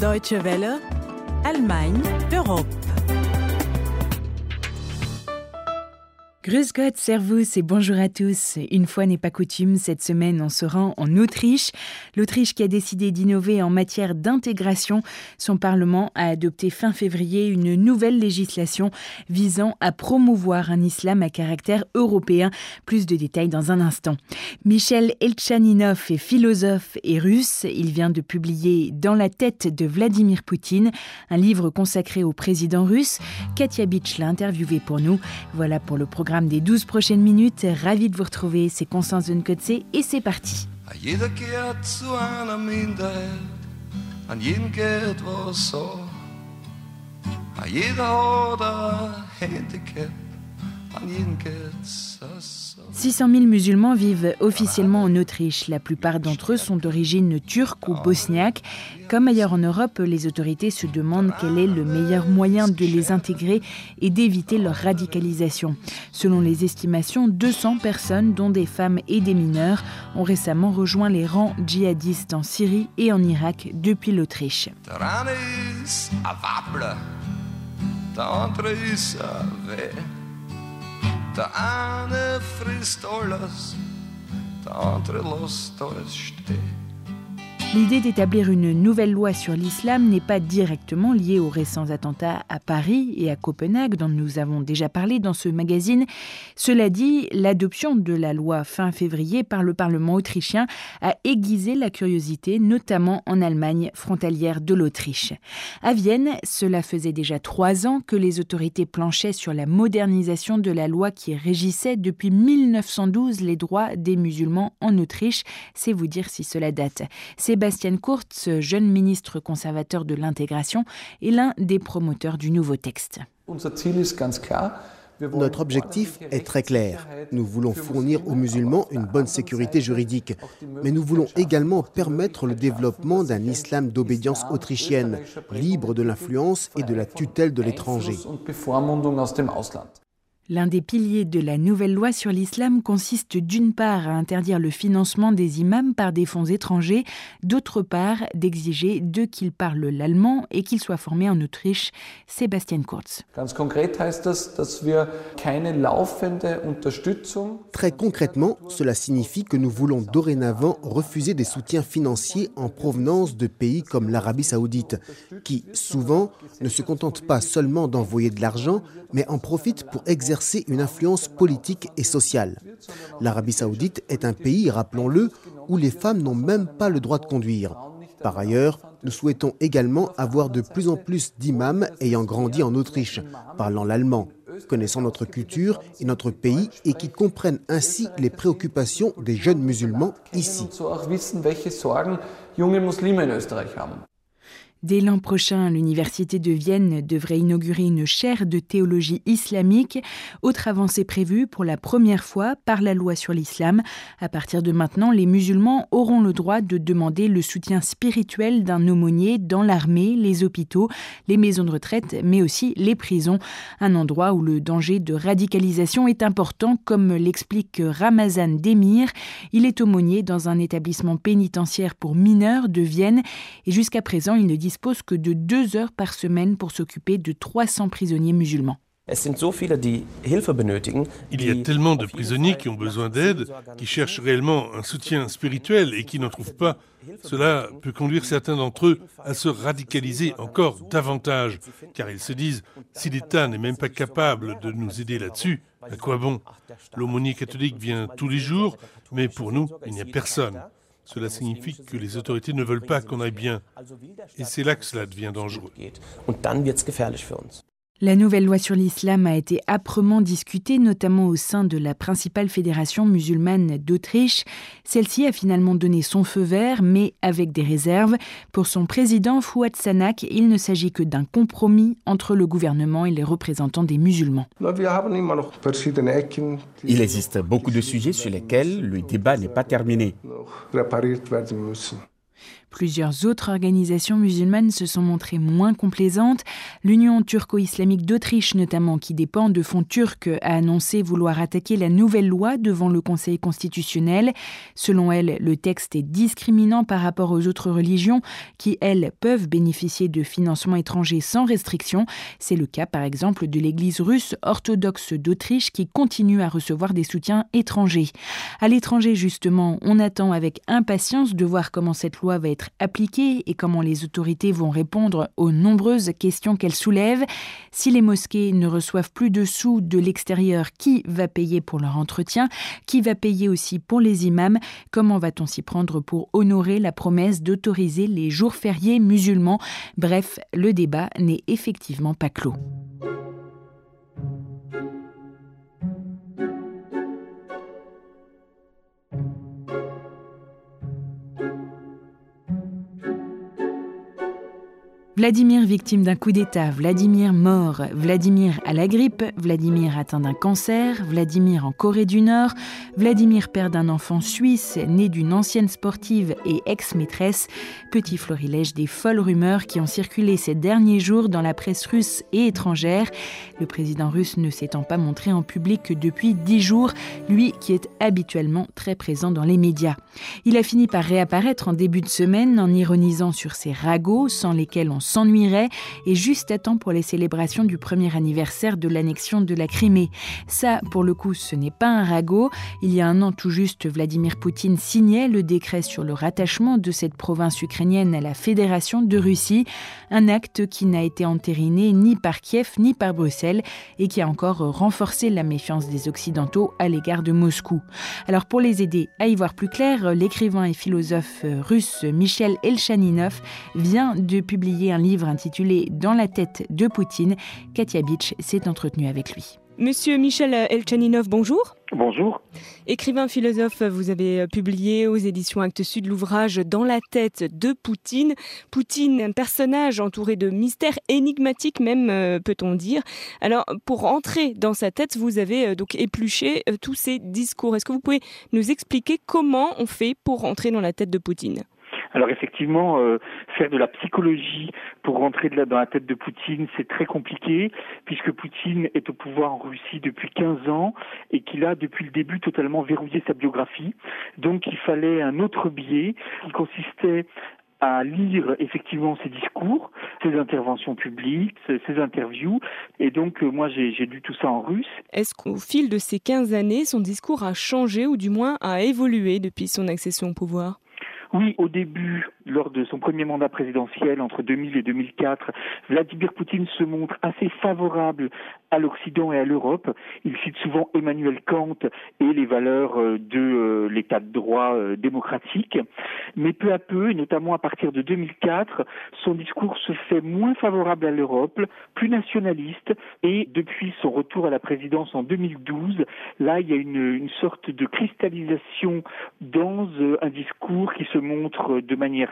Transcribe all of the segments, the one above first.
Deutsche Welle, Allemagne, Europe. Grüß Gott, Servus et bonjour à tous. Une fois n'est pas coutume, cette semaine on se rend en Autriche. L'Autriche qui a décidé d'innover en matière d'intégration. Son Parlement a adopté fin février une nouvelle législation visant à promouvoir un islam à caractère européen. Plus de détails dans un instant. Michel Elchaninov est philosophe et russe. Il vient de publier Dans la tête de Vladimir Poutine, un livre consacré au président russe. Katia Bitch l'a interviewé pour nous. Voilà pour le programme des 12 prochaines minutes. Ravi de vous retrouver, c'est Constance Zenkotze et c'est parti. « 600 000 musulmans vivent officiellement en Autriche. La plupart d'entre eux sont d'origine turque ou bosniaque. Comme ailleurs en Europe, les autorités se demandent quel est le meilleur moyen de les intégrer et d'éviter leur radicalisation. Selon les estimations, 200 personnes, dont des femmes et des mineurs, ont récemment rejoint les rangs djihadistes en Syrie et en Irak depuis l'Autriche. Der eine frisst alles, der andere lässt alles stehen. L'idée d'établir une nouvelle loi sur l'islam n'est pas directement liée aux récents attentats à Paris et à Copenhague dont nous avons déjà parlé dans ce magazine. Cela dit, l'adoption de la loi fin février par le Parlement autrichien a aiguisé la curiosité, notamment en Allemagne frontalière de l'Autriche. À Vienne, cela faisait déjà trois ans que les autorités planchaient sur la modernisation de la loi qui régissait depuis 1912 les droits des musulmans en Autriche. C'est vous dire si cela date. Sébastien Kurz, jeune ministre conservateur de l'intégration, est l'un des promoteurs du nouveau texte. Notre objectif est très clair. Nous voulons fournir aux musulmans une bonne sécurité juridique, mais nous voulons également permettre le développement d'un islam d'obédience autrichienne, libre de l'influence et de la tutelle de l'étranger. L'un des piliers de la nouvelle loi sur l'islam consiste d'une part à interdire le financement des imams par des fonds étrangers, d'autre part d'exiger d'eux qu'ils parlent l'allemand et qu'ils soient formés en Autriche. Sébastien Kurz. Très concrètement, cela signifie que nous voulons dorénavant refuser des soutiens financiers en provenance de pays comme l'Arabie saoudite, qui souvent ne se contentent pas seulement d'envoyer de l'argent, mais en profitent pour exercer une influence politique et sociale. L'Arabie saoudite est un pays, rappelons-le, où les femmes n'ont même pas le droit de conduire. Par ailleurs, nous souhaitons également avoir de plus en plus d'imams ayant grandi en Autriche, parlant l'allemand, connaissant notre culture et notre pays et qui comprennent ainsi les préoccupations des jeunes musulmans ici. Dès l'an prochain, l'Université de Vienne devrait inaugurer une chaire de théologie islamique, autre avancée prévue pour la première fois par la loi sur l'islam. À partir de maintenant, les musulmans auront le droit de demander le soutien spirituel d'un aumônier dans l'armée, les hôpitaux, les maisons de retraite, mais aussi les prisons, un endroit où le danger de radicalisation est important, comme l'explique Ramazan Demir. Il est aumônier dans un établissement pénitentiaire pour mineurs de Vienne et jusqu'à présent, il ne dispose que de deux heures par semaine pour s'occuper de 300 prisonniers musulmans. Il y a tellement de prisonniers qui ont besoin d'aide, qui cherchent réellement un soutien spirituel et qui n'en trouvent pas. Cela peut conduire certains d'entre eux à se radicaliser encore davantage, car ils se disent, si l'État n'est même pas capable de nous aider là-dessus, à quoi bon? L'aumônier catholique vient tous les jours, mais pour nous, il n'y a personne. Cela signifie que les autorités ne veulent pas qu'on aille bien. Et c'est là que cela devient dangereux. La nouvelle loi sur l'islam a été âprement discutée, notamment au sein de la principale fédération musulmane d'Autriche. Celle-ci a finalement donné son feu vert, mais avec des réserves. Pour son président Fouad Sanak, il ne s'agit que d'un compromis entre le gouvernement et les représentants des musulmans. Il existe beaucoup de sujets sur lesquels le débat n'est pas terminé. Plusieurs autres organisations musulmanes se sont montrées moins complaisantes. L'Union turco-islamique d'Autriche, notamment, qui dépend de fonds turcs, a annoncé vouloir attaquer la nouvelle loi devant le Conseil constitutionnel. Selon elle, le texte est discriminant par rapport aux autres religions qui, elles, peuvent bénéficier de financements étrangers sans restriction. C'est le cas, par exemple, de l'Église russe orthodoxe d'Autriche qui continue à recevoir des soutiens étrangers. À l'étranger, justement, on attend avec impatience de voir comment cette loi va être appliquée et comment les autorités vont répondre aux nombreuses questions qu'elle soulève. Si les mosquées ne reçoivent plus de sous de l'extérieur, qui va payer pour leur entretien? Qui va payer aussi pour les imams? Comment va-t-on s'y prendre pour honorer la promesse d'autoriser les jours fériés musulmans? Bref, le débat n'est effectivement pas clos. Vladimir victime d'un coup d'État, Vladimir mort, Vladimir à la grippe, Vladimir atteint d'un cancer, Vladimir en Corée du Nord, Vladimir père d'un enfant suisse né d'une ancienne sportive et ex-maîtresse, petit florilège des folles rumeurs qui ont circulé ces derniers jours dans la presse russe et étrangère. Le président russe ne s'étant pas montré en public que depuis dix jours, lui qui est habituellement très présent dans les médias. Il a fini par réapparaître en début de semaine en ironisant sur ses ragots sans lesquels on s'ennuierait et juste à temps pour les célébrations du premier anniversaire de l'annexion de la Crimée. Ça, pour le coup, ce n'est pas un ragot. Il y a un an tout juste, Vladimir Poutine signait le décret sur le rattachement de cette province ukrainienne à la Fédération de Russie, un acte qui n'a été entériné ni par Kiev ni par Bruxelles et qui a encore renforcé la méfiance des Occidentaux à l'égard de Moscou. Alors pour les aider à y voir plus clair, l'écrivain et philosophe russe Michel Elchaninov vient de publier un livre intitulé Dans la tête de Poutine. Katia Bitch s'est entretenue avec lui. Monsieur Michel Elchaninov, bonjour. Bonjour. Écrivain philosophe, vous avez publié aux éditions Actes Sud l'ouvrage Dans la tête de Poutine. Poutine, un personnage entouré de mystères énigmatiques même, euh, peut-on dire. Alors, pour entrer dans sa tête, vous avez euh, donc épluché euh, tous ces discours. Est-ce que vous pouvez nous expliquer comment on fait pour entrer dans la tête de Poutine? Alors effectivement, euh, faire de la psychologie pour rentrer de dans la tête de Poutine, c'est très compliqué, puisque Poutine est au pouvoir en Russie depuis 15 ans et qu'il a depuis le début totalement verrouillé sa biographie. Donc il fallait un autre biais qui consistait à lire effectivement ses discours, ses interventions publiques, ses interviews. Et donc, euh, moi, j'ai lu tout ça en russe. Est-ce qu'au fil de ces 15 années, son discours a changé ou du moins a évolué depuis son accession au pouvoir? Oui, au début, lors de son premier mandat présidentiel entre 2000 et 2004, Vladimir Poutine se montre assez favorable à l'Occident et à l'Europe. Il cite souvent Emmanuel Kant et les valeurs euh, de euh, l'état de droit euh, démocratique. Mais peu à peu, et notamment à partir de 2004, son discours se fait moins favorable à l'Europe, plus nationaliste. Et depuis son retour à la présidence en 2012, là, il y a une, une sorte de cristallisation dans un discours qui se montre de manière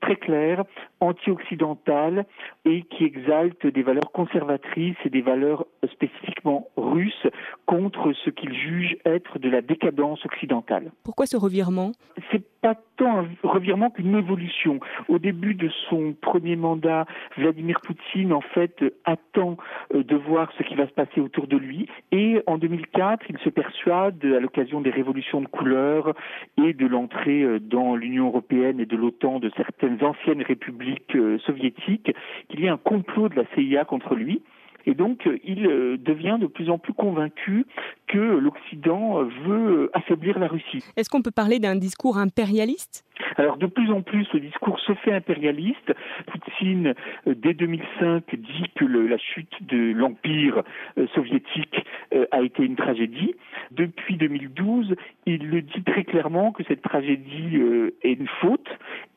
très claire, anti-occidentale et qui exalte des valeurs conservatrices et des valeurs spécifiquement russes contre ce qu'il juge être de la décadence occidentale. Pourquoi ce revirement? C'est pas tant un revirement qu'une évolution. Au début de son premier mandat, Vladimir Poutine, en fait, attend euh, de voir ce qui va se passer autour de lui. Et en 2004, il se persuade, à l'occasion des révolutions de couleur et de l'entrée euh, dans l'Union européenne et de l'OTAN de certaines anciennes républiques euh, soviétiques, qu'il y a un complot de la CIA contre lui. Et donc, euh, il euh, devient de plus en plus convaincu que l'Occident veut affaiblir la Russie. Est-ce qu'on peut parler d'un discours impérialiste? Alors de plus en plus, le discours se fait impérialiste. Poutine, euh, dès 2005, dit que la chute de l'empire euh, soviétique euh, a été une tragédie. Depuis 2012, il le dit très clairement que cette tragédie est une faute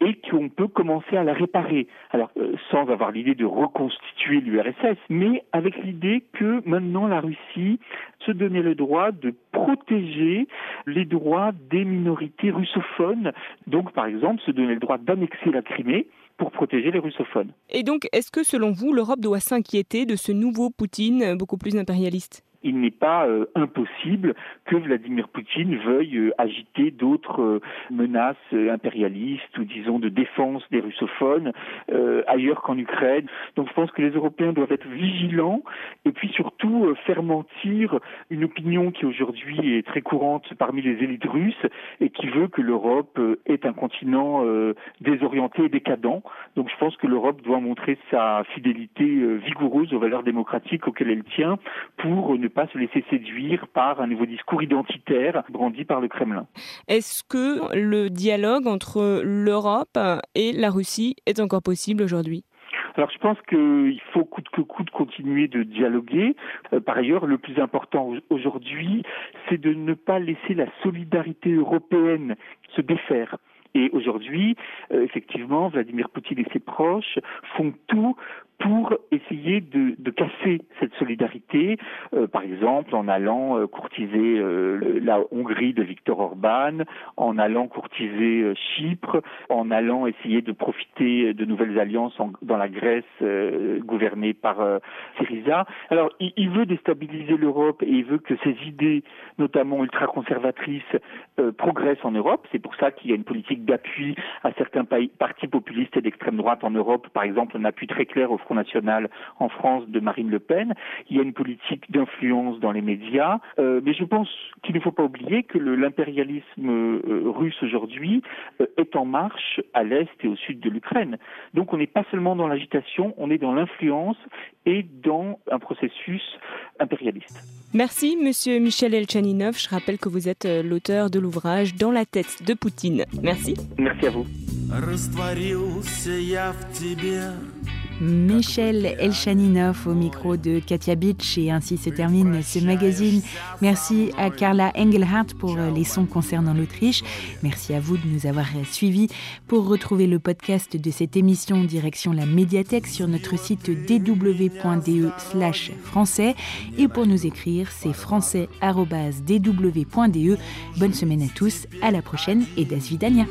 et qu'on peut commencer à la réparer. Alors sans avoir l'idée de reconstituer l'URSS, mais avec l'idée que maintenant la Russie se donnait le droit de protéger les droits des minorités russophones. Donc par exemple, se donner le droit d'annexer la Crimée pour protéger les russophones. Et donc, est-ce que selon vous, l'Europe doit s'inquiéter de ce nouveau Poutine beaucoup plus impérialiste? Il n'est pas euh, impossible que Vladimir Poutine veuille euh, agiter d'autres euh, menaces impérialistes ou disons de défense des russophones ailleurs qu'en Ukraine. Donc je pense que les Européens doivent être vigilants et puis surtout faire mentir une opinion qui aujourd'hui est très courante parmi les élites russes et qui veut que l'Europe est un continent désorienté et décadent. Donc je pense que l'Europe doit montrer sa fidélité vigoureuse aux valeurs démocratiques auxquelles elle tient pour ne pas se laisser séduire par un nouveau discours identitaire brandi par le Kremlin. Est-ce que le dialogue entre l'Europe et la Russie est encore possible aujourd'hui? Alors je pense qu'il faut coûte que coûte continuer de dialoguer. Euh, par ailleurs, le plus important aujourd'hui, c'est de ne pas laisser la solidarité européenne se défaire. Et aujourd'hui, euh, effectivement, Vladimir Poutine et ses proches font tout pour essayer de, casser cette solidarité, euh, par exemple en allant euh, courtiser la Hongrie de Viktor Orban, en allant courtiser Chypre, en allant essayer de profiter de nouvelles alliances dans la Grèce gouvernée par Syriza. Alors, il, il, veut déstabiliser l'Europe et il veut que ses idées, notamment ultra-conservatrices, progressent en Europe. C'est pour ça qu'il y a une politique d'appui à certains partis populistes et d'extrême droite en Europe, par exemple un appui très clair au national en France de Marine Le Pen. Il y a une politique d'influence dans les médias, euh, mais je pense qu'il ne faut pas oublier que l'impérialisme euh, russe aujourd'hui euh, est en marche à l'est et au sud de l'Ukraine. Donc on n'est pas seulement dans l'agitation, on est dans l'influence et dans un processus impérialiste. Merci, monsieur Michel Elchaninov. Je rappelle que vous êtes l'auteur de l'ouvrage Dans la tête de Poutine. Merci. Merci à vous. Michel Elchaninov au micro de Katia Beach et ainsi se termine ce magazine. Merci à Carla Engelhardt pour les sons concernant l'Autriche. Merci à vous de nous avoir suivis. Pour retrouver le podcast de cette émission, direction la médiathèque sur notre site dw.de slash français et pour nous écrire, c'est français.dw.de. Bonne semaine à tous, à la prochaine et das Vidania.